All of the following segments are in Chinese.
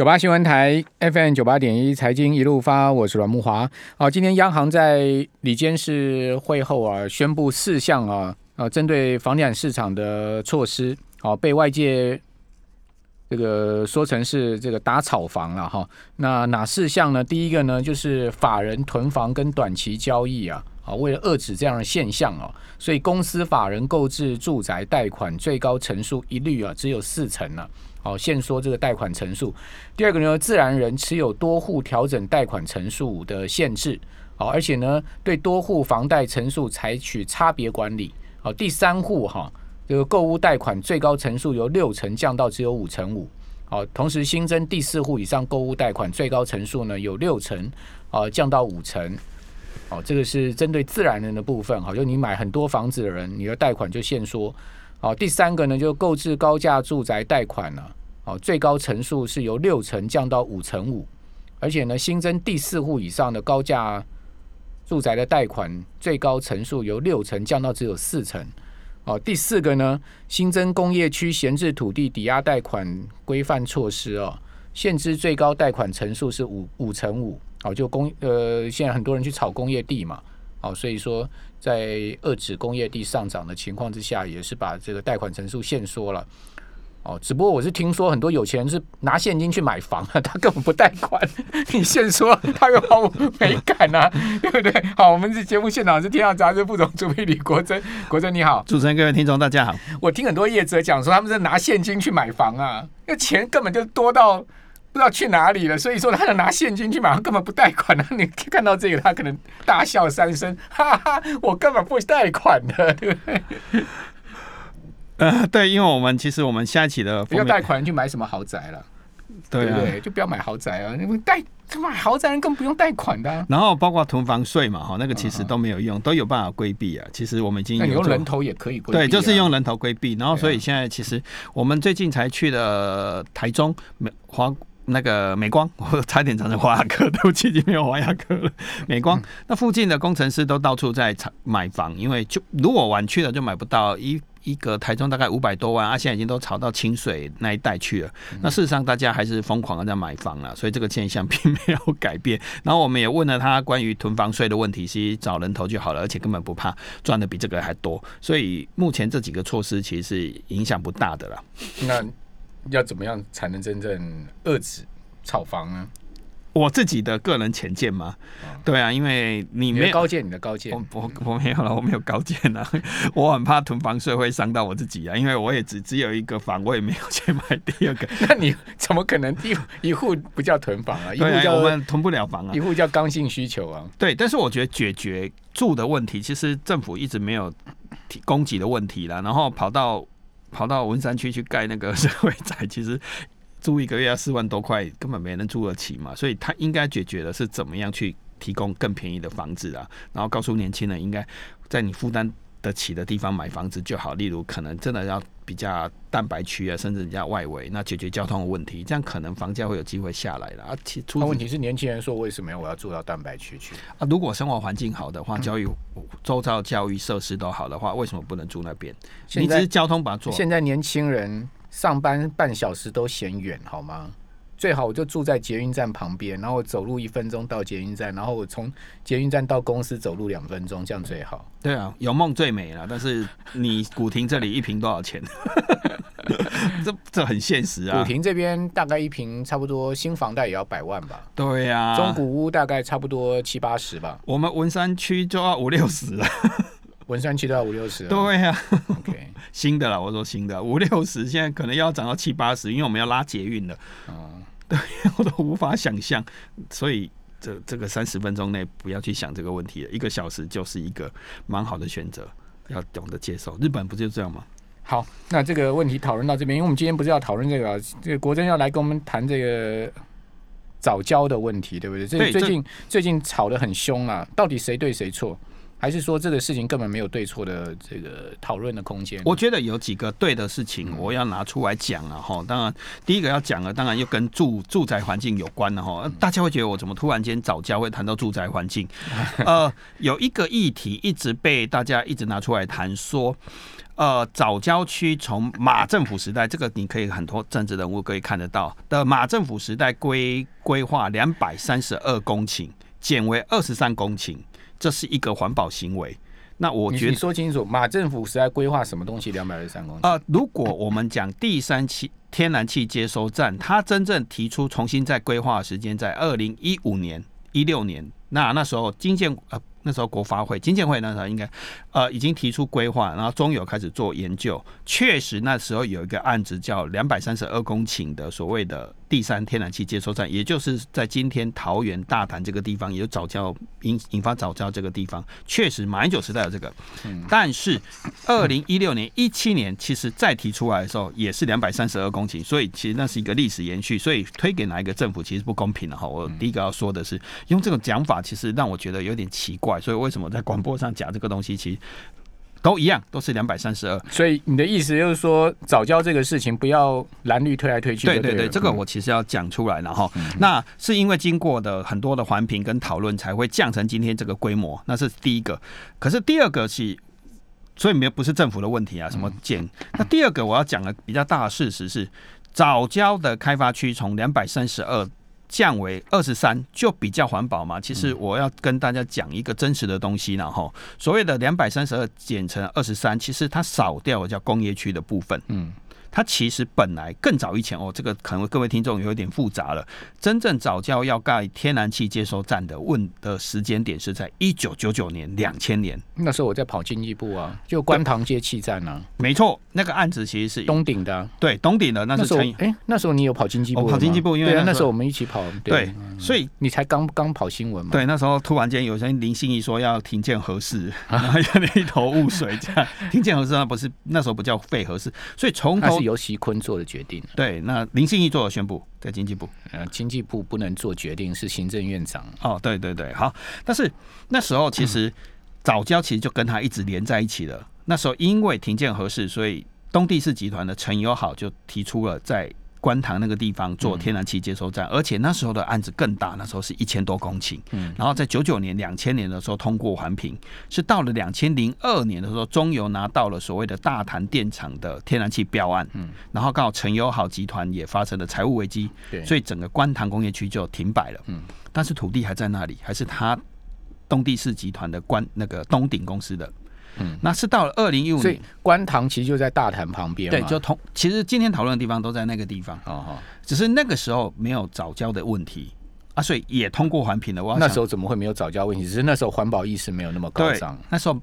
九八新闻台 FM 九八点一财经一路发，我是阮木华。好，今天央行在里监事会后啊，宣布四项啊，呃，针对房地产市场的措施，好，被外界这个说成是这个打炒房了哈。那哪四项呢？第一个呢，就是法人囤房跟短期交易啊，啊，为了遏制这样的现象啊，所以公司法人购置住宅贷款最高成数一律啊，只有四成了。好，先说这个贷款成数。第二个呢，自然人持有多户调整贷款成数的限制。好，而且呢，对多户房贷成数采取差别管理。好，第三户哈，这个购物贷款最高成数由六成降到只有五成五。好，同时新增第四户以上购物贷款最高成数呢，有六成啊降到五成。好，这个是针对自然人的部分。好，就你买很多房子的人，你的贷款就限缩。好，第三个呢，就购置高价住宅贷款呢，好，最高层数是由六成降到五成五，而且呢，新增第四户以上的高价住宅的贷款最高层数由六成降到只有四成。好，第四个呢，新增工业区闲置土地抵押贷款规范措施哦，限制最高贷款层数是五五成五。哦，就工呃，现在很多人去炒工业地嘛。好，所以说在二指工业地上涨的情况之下，也是把这个贷款成数限缩了。哦，只不过我是听说很多有钱人是拿现金去买房啊，他根本不贷款，你限缩他又毫无美感啊，对不对？好，我们是节目现场是天下杂志副总主编李国珍，国珍你好，主持人各位听众大家好。我听很多业者讲说，他们是拿现金去买房啊，那钱根本就多到。不知道去哪里了，所以说他要拿现金去买，他根本不贷款啊。你看到这个，他可能大笑三声，哈哈，我根本不贷款的，对不对？呃，对，因为我们其实我们下一期的不要贷款去买什么豪宅了，对不对？就不要买豪宅啊，因为贷买豪宅人更不用贷款的。然后包括囤房税嘛，哈，那个其实都没有用，都有办法规避啊。其实我们已经用人头也可以规避，对，就是用人头规避。然后所以现在其实我们最近才去了台中美华。那个美光，我差点讲成华亚科，对不起，已经没有华亚科了。美光那附近的工程师都到处在买房，因为就如果晚去了就买不到一一个台中大概五百多万，啊，现在已经都炒到清水那一带去了。那事实上大家还是疯狂的在买房了，所以这个现象并没有改变。然后我们也问了他关于囤房税的问题，其实找人头就好了，而且根本不怕赚的比这个还多。所以目前这几个措施其实是影响不大的了。那要怎么样才能真正遏制炒房呢？我自己的个人浅见嘛，对啊，因为你没有高见，你的高见，我我我没有了，我没有高见啊，我很怕囤房税会伤到我自己啊，因为我也只只有一个房，我也没有钱买第二个。那你怎么可能一一户不叫囤房 啊？一户叫我们囤不了房啊，一户叫刚性需求啊。对，但是我觉得解决住的问题，其实政府一直没有提供给的问题了，然后跑到。跑到文山区去盖那个 社会宅，其实租一个月要四万多块，根本没人租得起嘛。所以他应该解决的是怎么样去提供更便宜的房子啊，然后告诉年轻人应该在你负担得起的地方买房子就好。例如，可能真的要比较蛋白区啊，甚至比较外围，那解决交通的问题，这样可能房价会有机会下来了。而且，出问题是年轻人说，为什么我要住到蛋白区去啊？如果生活环境好的话，教育。周遭教育设施都好的话，为什么不能住那边？你只是交通把它做。现在年轻人上班半小时都嫌远，好吗？最好我就住在捷运站旁边，然后走路一分钟到捷运站，然后我从捷运站到公司走路两分钟，这样最好。对啊，有梦最美了。但是你古亭这里一瓶多少钱？这这很现实啊。古亭这边大概一平差不多新房贷也要百万吧？对呀。中古屋大概差不多七八十吧。我们文山区就要五六十了。文山区都要五六十。对呀。OK，新的了，我说新的五六十，现在可能要涨到七八十，因为我们要拉捷运了。啊。对，我都无法想象，所以这这个三十分钟内不要去想这个问题了，一个小时就是一个蛮好的选择，要懂得接受。日本不就这样吗？好，那这个问题讨论到这边，因为我们今天不是要讨论这个，这个国珍要来跟我们谈这个早教的问题，对不对？这最近最近吵得很凶啊，到底谁对谁错？还是说这个事情根本没有对错的这个讨论的空间？我觉得有几个对的事情，我要拿出来讲了哈。当然，第一个要讲的，当然又跟住住宅环境有关了哈。大家会觉得我怎么突然间早教会谈到住宅环境？呃，有一个议题一直被大家一直拿出来谈，说。呃，早郊区从马政府时代，这个你可以很多政治人物可以看得到的马政府时代规规划两百三十二公顷减为二十三公顷，这是一个环保行为。那我觉得说清楚，马政府是在规划什么东西两百二十三公顷？呃，如果我们讲第三期天然气接收站，它真正提出重新再规划的时间在二零一五年、一六年，那那时候金建呃。那时候国发会、经建会那时候应该，呃，已经提出规划，然后中油开始做研究。确实那时候有一个案子叫两百三十二公顷的所谓的第三天然气接收站，也就是在今天桃园大潭这个地方，也有早教引引发早教这个地方，确实马英九时代有这个。但是二零一六年、一七年，其实再提出来的时候也是两百三十二公顷，所以其实那是一个历史延续，所以推给哪一个政府其实不公平的哈。我第一个要说的是，用这种讲法，其实让我觉得有点奇怪。所以为什么在广播上讲这个东西，其实都一样，都是两百三十二。所以你的意思就是说，早教这个事情不要蓝绿推来推去。对对对，这个我其实要讲出来了哈。那是因为经过的很多的环评跟讨论，才会降成今天这个规模。那是第一个。可是第二个是，所以没有不是政府的问题啊，什么减？那第二个我要讲的比较大的事实是，早教的开发区从两百三十二。降为二十三就比较环保嘛？其实我要跟大家讲一个真实的东西，然后所谓的两百三十二减成二十三，其实它少掉了叫工业区的部分。嗯。它其实本来更早以前哦，这个可能各位听众有点复杂了。真正早教要盖天然气接收站的问的时间点是在一九九九年、两千年。那时候我在跑经济部啊，就观塘接气站啊。没错，那个案子其实是东鼎的。对，东鼎的那是陈。哎，那时候你有跑经济部？跑经济部，因为那时候我们一起跑。对，所以你才刚刚跑新闻嘛。对，那时候突然间有人林心怡说要停建合适，然 后有一头雾水这样。停建合适那不是那时候不叫废合适，所以从头是由席坤做。的决定对，那林信义做了宣布，在经济部，呃，经济部不能做决定，是行政院长。哦，对对对，好，但是那时候其实早教其实就跟他一直连在一起了。那时候因为停建合适，所以东地市集团的陈友好就提出了在。观塘那个地方做天然气接收站，而且那时候的案子更大，那时候是一千多公顷。嗯，然后在九九年、两千年的时候通过环评，是到了两千零二年的时候，中油拿到了所谓的大潭电厂的天然气标案。嗯，然后刚好陈友好集团也发生了财务危机，对，所以整个观塘工业区就停摆了。嗯，但是土地还在那里，还是他东地市集团的关那个东鼎公司的。嗯，那是到了二零一五年，观塘其实就在大潭旁边，对，就同其实今天讨论的地方都在那个地方，哦只是那个时候没有早教的问题啊，所以也通过环评的。那时候怎么会没有早教问题？只是那时候环保意识没有那么高涨，那时候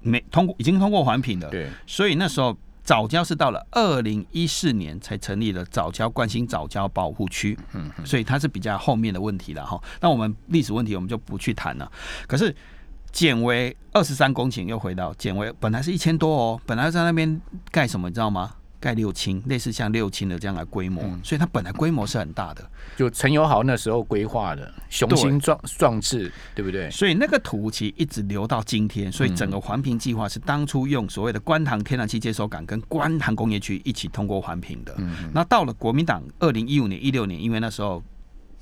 没通过，已经通过环评了，对，所以那时候早教是到了二零一四年才成立了早教关心早教保护区，嗯，所以它是比较后面的问题了哈。那我们历史问题我们就不去谈了，可是。减为二十三公顷，又回到减为本来是一千多哦，本来在那边盖什么，你知道吗？盖六轻，类似像六轻的这样的规模，所以它本来规模是很大的。就陈友豪那时候规划的雄心壮壮志，对不对？所以那个土其实一直留到今天，所以整个环评计划是当初用所谓的观塘天然气接收港跟观塘工业区一起通过环评的。那到了国民党二零一五年、一六年，因为那时候。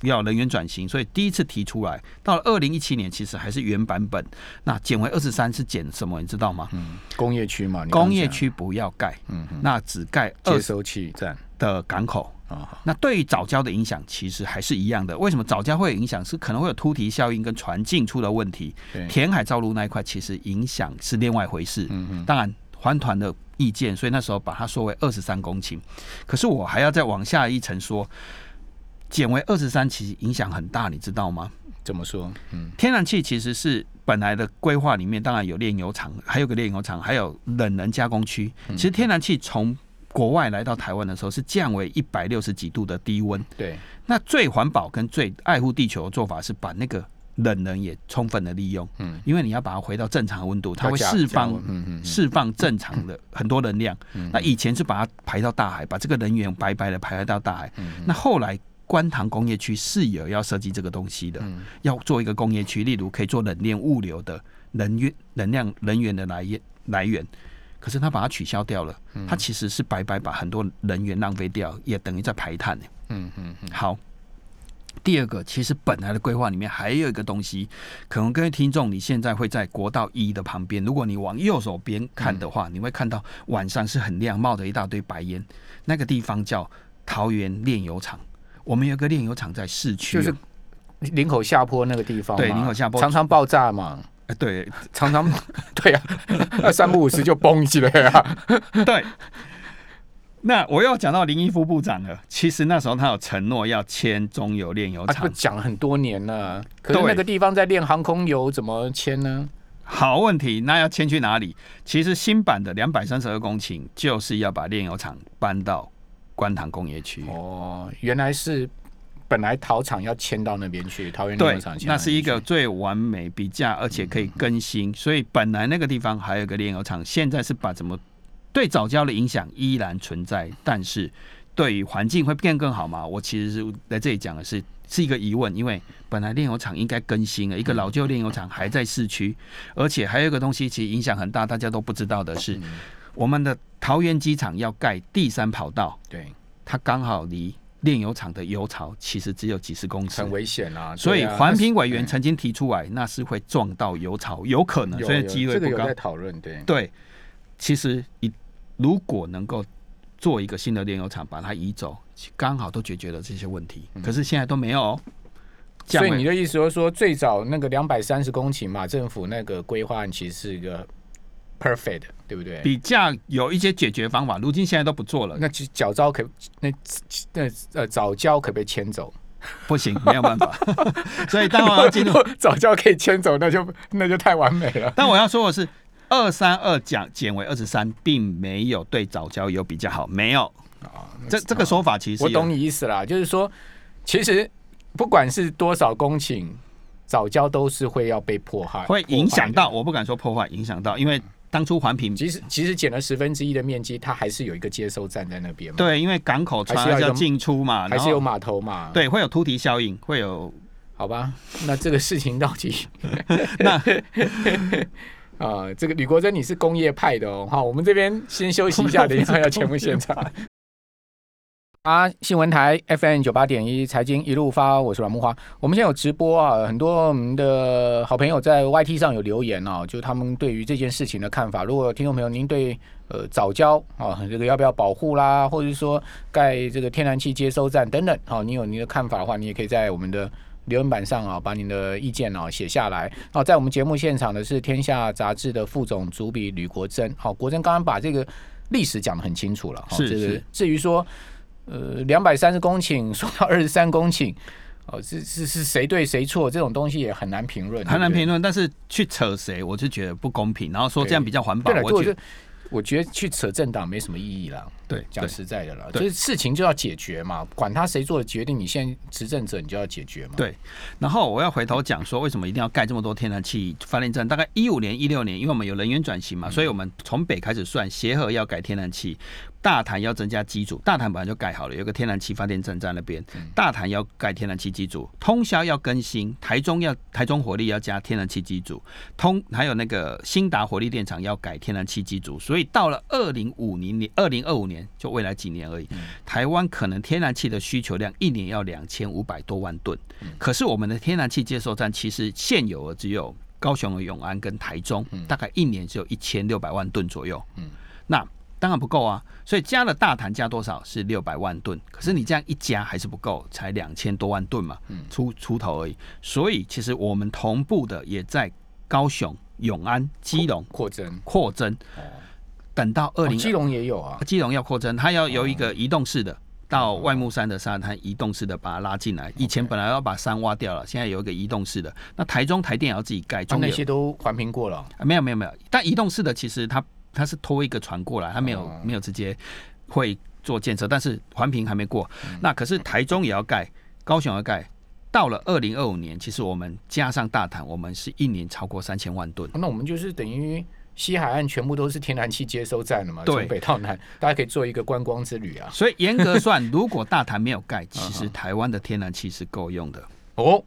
要人员转型，所以第一次提出来，到了二零一七年，其实还是原版本。那减为二十三是减什么？你知道吗？嗯，工业区嘛，工业区不要盖，嗯，那只盖接收器站的港口啊。那对于早教的影响，其实还是一样的。为什么早教会有影响？是可能会有突堤效应跟船进出的问题。填海造陆那一块，其实影响是另外一回事。嗯嗯，当然环团的意见，所以那时候把它说为二十三公顷。可是我还要再往下一层说。减为二十三，其实影响很大，你知道吗？怎么说？嗯，天然气其实是本来的规划里面，当然有炼油厂，还有个炼油厂，还有冷能加工区。其实天然气从国外来到台湾的时候，是降为一百六十几度的低温。对，那最环保跟最爱护地球的做法是把那个冷能也充分的利用。嗯，因为你要把它回到正常温度，它会释放释放正常的很多能量。那以前是把它排到大海，把这个能源白白的排到大海。那后来观塘工业区是有要设计这个东西的，嗯要做一个工业区，例如可以做冷链物流的能源、能量、能源的来源来源。可是他把它取消掉了，嗯他其实是白白把很多能源浪费掉，也等于在排碳。嗯嗯嗯，好，第二个，其实本来的规划里面还有一个东西，可能各位听众你现在会在国道一的旁边，如果你往右手边看的话，你会看到晚上是很亮，冒着一大堆白烟，那个地方叫桃园炼油厂。我们有个炼油厂在市区哦，就是林口下坡那个地方嘛，对林口下坡常常爆炸嘛，呃对常常 对啊，那三不五时就崩起来啊。对。那我又讲到林毅夫部长了，其实那时候他有承诺要签中油炼油啊，厂不，讲了很多年了，可是那个地方在炼航空油，怎么签呢？好问题，那要迁去哪里？其实新版的两百三十二公顷就是要把炼油厂搬到观塘工业区。哦，原来是本来陶厂要迁到那边去，桃园炼对油厂，那是一个最完美比价，而且可以更新。所以本来那个地方还有一个炼油厂，现在是把怎么对早教的影响依然存在，但是对于环境会变更好吗？我其实是在这里讲的是是一个疑问，因为本来炼油厂应该更新了，一个老旧炼油厂还在市区，而且还有一个东西其实影响很大，大家都不知道的是，嗯我们的桃园机场要盖第三跑道，对，它刚好离炼油厂的油槽其实只有几十公尺很。危险啊。所以环评委员曾经提出来，那是会撞到油槽，有可能，有有虽然机会不高。讨论，对，对，其实一如果能够做一个新的炼油厂，把它移走，刚好都解决了这些问题。可是现在都没有、所以你的意思就是说，最早那个两百三十公顷马政府那个规划案其实是一个 perfect，对不对？比较有一些解决方法，如今现在都不做了，那就早招可那那呃早教可不可以迁走？不行，没有办法。所以当我要进入，早教可以迁走，那就那就太完美了。但我要说的是，二三二减减为二十三，并没有对早教有比较好，没有啊。这这个说法其实我懂你意思啦，就是说，其实不管是多少公顷，早教都是会要被迫害，会影响到。我不敢说破坏，影响到，因为当初环评其实其实减了十分之一的面积，它还是有一个接收站在那边嘛，对，因为港口船还是要进出嘛，还是有码头嘛，，对会有突堤效应，会有好吧？那这个事情到底 那 啊、这个吕国珍你是工业派的哦，好，我们这边先休息一下，等一下要全部现场。啊，新闻台 FM 九八点一财经一路发，我是阮木花。我们现在有直播啊，很多我们的好朋友在 YT 上有留言哦、就他们对于这件事情的看法。如果听众朋友您对呃早教啊这个要不要保护啦，或者是说盖这个天然气接收站等等，好、你有您的看法的话，你也可以在我们的留言板上啊，把您的意见啊写下来。好，在我们节目现场的是《天下》杂志的副总主笔吕国珍。好，国珍刚刚把这个历史讲得很清楚了。好是这是至于说呃两百三十公顷 说到二十三公顷。哦，是是是谁对谁错，这种东西也很难评论，很难评论，但是去扯谁，我就觉得不公平。然后说这样比较环保我觉得得我觉得去扯政党没什么意义啦。对讲实在的啦，对就是事情就要解决嘛，管他谁做的决定，你现在执政者你就要解决嘛。对然后我要回头讲说，为什么一定要盖这么多天然气发电站？大概一五年、一六年，因为我们有能源转型嘛，所以我们从北开始算，协和要改天然气，大潭要增加机组，大潭本来就盖好了，有个天然气发电站在那边，大潭要盖天然气机组，通宵要更新，台中要台中火力要加天然气机组，通还有那个新达火力电厂要改天然气机组，所以到了二零五零年、二零二五年，就未来几年而已，台湾可能天然气的需求量一年要两千五百多万吨，可是我们的天然气接收站其实现有的只有高雄的永安跟台中，大概一年只有一千六百万吨左右，那当然不够啊，所以加了大潭加多少是六百万吨，可是你这样一加还是不够，才两千多万吨嘛，出出头而已。所以其实我们同步的也在高雄、永安、基隆扩增，扩增，等到二零哦基隆也有啊，基隆要扩增，它要有一个移动式的。到外木山的沙滩移动式的把它拉进来，以前本来要把山挖掉了，现在有一个移动式的。那台中台电也要自己盖，那些都环评过了。啊，没有没有没有，但移动式的其实它它是拖一个船过来，他没有、哦没有直接会做建设，但是环评还没过。嗯那可是台中也要盖，高雄要盖。到了二零二五年，其实我们加上大潭，我们是一年超过三千万吨。那我们就是等于西海岸全部都是天然气接收站了嘛，对从北到南，大家可以做一个观光之旅啊。所以严格算，如果大潭没有盖，其实台湾的天然气是够用的。哦，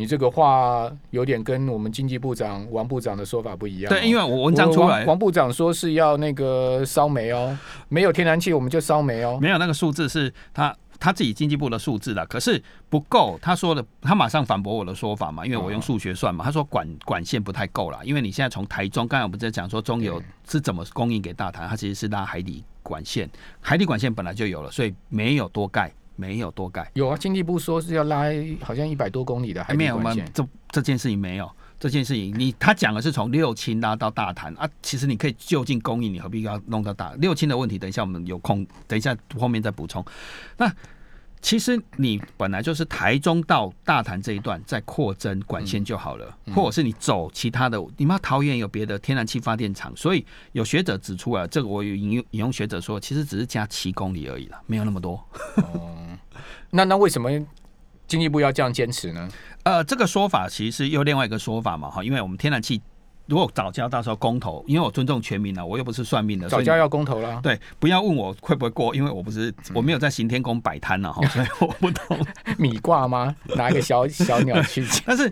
你这个话有点跟我们经济部长王部长的说法不一样哦、对，因为我文章出来王王部长说是要那个烧煤哦，没有天然气我们就烧煤哦。没有那个数字是他他自己经济部的数字啦，可是不够。他说的，他马上反驳我的说法嘛，因为我用数学算嘛。他说管管线不太够啦，因为你现在从台中，刚才我们在讲说中油是怎么供应给大潭，它其实是拉海底管线，海底管线本来就有了，所以没有多盖，没有多盖。有啊，经济部说是要拉好像一百多公里的海没有，我们。这这件事情没有。这件事情，你他讲的是从六轻拉到大潭啊，其实你可以就近供应，你何必要弄到大六轻的问题？等一下我们有空，等一下后面再补充。那其实你本来就是台中到大潭这一段再扩增管线就好了，或者是你走其他的，你妈桃园有别的天然气发电厂，所以有学者指出啊，这个我有引用引用学者说，其实只是加七公里而已了，没有那么多。那那为什么经济部要这样坚持呢？呃，这个说法其实是又另外一个说法嘛，哈，因为我们天然气如果早教到时候公投，因为我尊重全民了，我又不是算命的，早教要公投了。对，不要问我会不会过，因为我不是我没有在行天宫摆摊了，哈，所以我不懂。米卦吗？拿一个小小鸟去。但是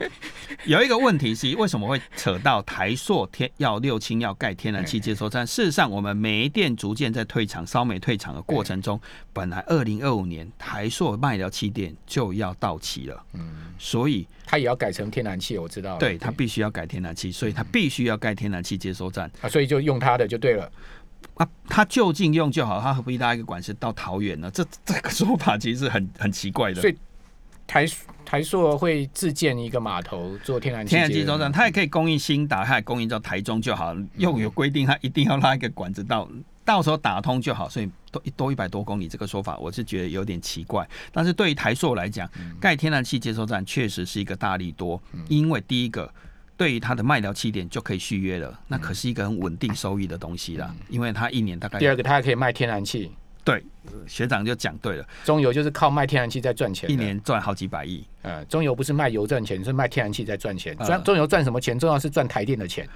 有一个问题是，为什么会扯到台塑天要六轻要盖天然气接收站？事实上，我们煤电逐渐在退场、烧煤退场的过程中，本来二零二五年台塑卖掉气电就要到期了，嗯，所以它也要改成天然气，我知道了。对它必须要改天然气，所以它必须要盖天然气接收站啊，所以就用它的就对了。啊。它就近用就好，它何必拉一个管线到桃园呢？这这个说法其实是很很奇怪的。所以台台塑会自建一个码头做天然气天然气接收站，它也可以供应新打，它也供应到台中就好，又有规定它一定要拉一个管子到，到时候打通就好，所以多多一百多公里这个说法，我是觉得有点奇怪。但是对于台塑来讲，盖天然气接收站确实是一个大力多，因为第一个。对于它的卖掉气点就可以续约了，那可是一个很稳定收益的东西啦，因为它一年大概第二个，它还可以卖天然气。对学长就讲对了，中油就是靠卖天然气在赚钱，一年赚好几百亿。呃，中油不是卖油赚钱，是卖天然气在赚钱。嗯赚中油赚什么钱？重要是赚台电的钱，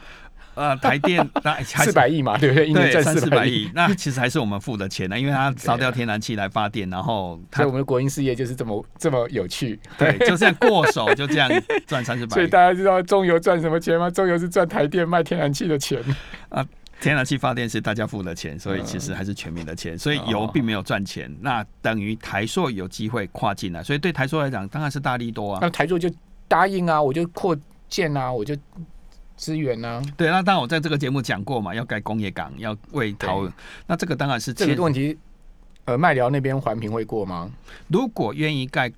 呃，台电那四百亿嘛，对不对？一年对三赚四百亿。那其实还是我们付的钱呢，因为它烧掉天然气来发电，然后它所以我们的国营事业就是这么这么有趣。对 就这样过手就这样赚三四百亿。所以大家知道中油赚什么钱吗？中油是赚台电卖天然气的钱。天然气发电是大家付的钱，所以其实还是全民的钱，所以油并没有赚钱，那等于台塑有机会跨进来，所以对台塑来讲当然是大力多啊。那台塑就答应啊，我就扩建啊，我就支援啊。对，那当然我在这个节目讲过嘛，要盖工业港，要为桃，那这个当然是这牵个问题，呃，麦寮那边环评会过吗？如果愿意盖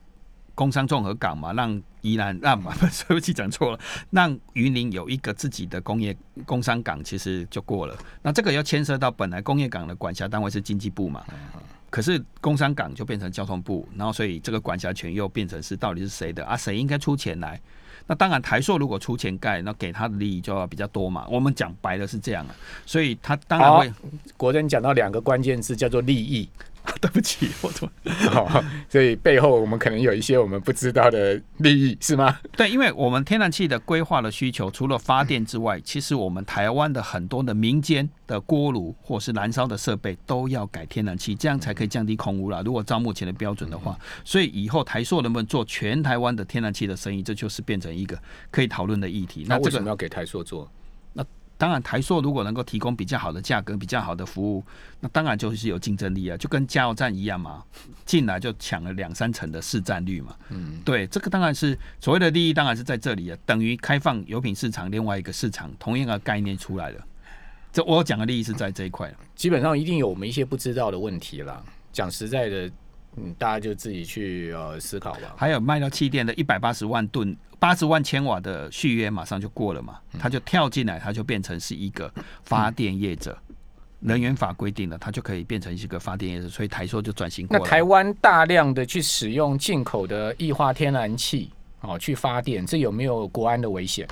工商综合港嘛，让宜兰让不对不起讲错了，让云林有一个自己的工业工商港，其实就过了。那这个要牵涉到本来工业港的管辖单位是经济部嘛，可是工商港就变成交通部，然后所以这个管辖权又变成是到底是谁的啊？谁应该出钱来？那当然，台塑如果出钱盖，那给他的利益就要比较多嘛。我们讲白了是这样啊，所以他当然会。国珍讲到两个关键字，叫做利益。对不起，我错。好，所以背后我们可能有一些我们不知道的利益，是吗？对，因为我们天然气的规划的需求，除了发电之外，其实我们台湾的很多的民间的锅炉或是燃烧的设备都要改天然气，这样才可以降低空污啦。如果照目前的标准的话，所以以后台塑能不能做全台湾的天然气的生意，这就是变成一个可以讨论的议题。那为这个什么要给台塑做？当然，台塑如果能够提供比较好的价格、比较好的服务，那当然就是有竞争力啊，就跟加油站一样嘛，进来就抢了两三成的市占率嘛。嗯，对，这个当然是所谓的利益，当然是在这里啊，等于开放油品市场另外一个市场，同样的概念出来了。这我讲的利益是在这一块。基本上一定有我们一些不知道的问题啦。讲实在的，嗯，大家就自己去呃思考吧。还有卖到气电的一百八十万吨、八十万千瓦的续约，马上就过了嘛，他就跳进来，他就变成是一个发电业者。能源法规定了，它就可以变成一个发电业者，所以台塑就转型过来。那台湾大量的去使用进口的液化天然气哦去发电，这有没有国安的危险？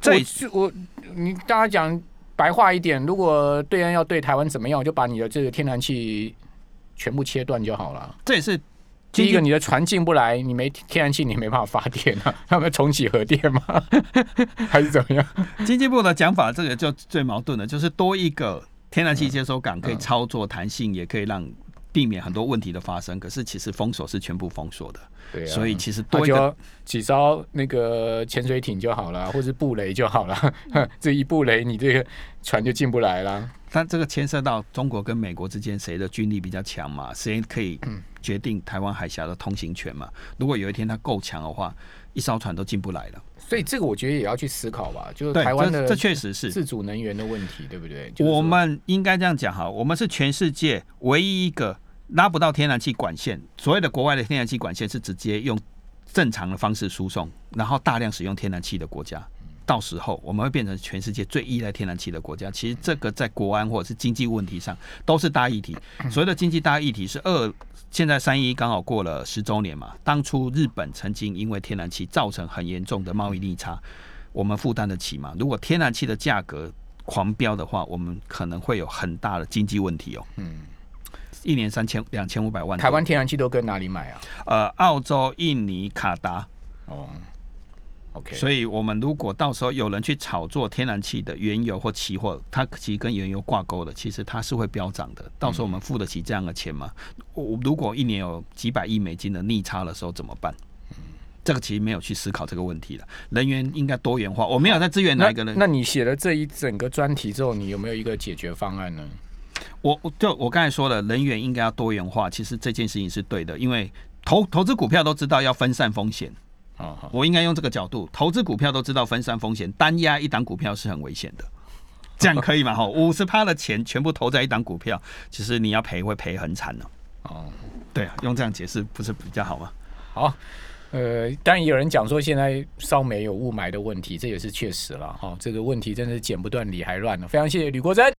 这我你大家讲白话一点，如果对岸要对台湾怎么样，我就把你的这个天然气全部切断就好了。这也是第一个，你的船进不来，你没天然气，你没办法发电啊，他们重启核电吗？还是怎么样？经济部的讲法，这个就最矛盾的，就是多一个天然气接收港，可以操作弹性，也可以让避免很多问题的发生。可是其实封锁是全部封锁的。对啊，所以其实多一个几艘那个潜水艇就好了，或是布雷就好了。这一布雷，你这个船就进不来了。但这个牵涉到中国跟美国之间谁的军力比较强嘛？谁可以决定台湾海峡的通行权嘛？如果有一天它够强的话，一艘船都进不来了。所以这个我觉得也要去思考吧。就是台湾的这确实是自主能源的问题，对不对？我们应该这样讲哈，我们是全世界唯一一个。拉不到天然气管线，所谓的国外的天然气管线是直接用正常的方式输送，然后大量使用天然气的国家，到时候我们会变成全世界最依赖天然气的国家。其实这个在国安或者是经济问题上都是大议题。所谓的经济大议题是二，现在三一刚好过了十周年嘛。当初日本曾经因为天然气造成很严重的贸易逆差，我们负担得起吗？如果天然气的价格狂飙的话，我们可能会有很大的经济问题哦。嗯。一年三千两千五百万，台湾天然气都跟哪里买啊？呃，澳洲、印尼、卡达。哦，OK。所以，我们如果到时候有人去炒作天然气的原油或期货，它其实跟原油挂钩的，其实它是会飙涨的。到时候我们付得起这样的钱吗？我如果一年有几百亿美金的逆差的时候怎么办？这个其实没有去思考这个问题了。人员应该多元化，我没有在支援哪一个人。那你写了这一整个专题之后，你有没有一个解决方案呢？我我就我刚才说了，人员应该要多元化。其实这件事情是对的，因为投投资股票都知道要分散风险啊。我应该用这个角度，投资股票都知道分散风险，单压一档股票是很危险的。这样可以吗？哈，五十趴的钱全部投在一档股票，其实你要赔会赔很惨的。哦，对啊，用这样解释不是比较好吗？好，呃，当然有人讲说现在烧煤有雾霾的问题，这也是确实了哈。这个问题真的是剪不断理还乱了。非常谢谢吕国珍。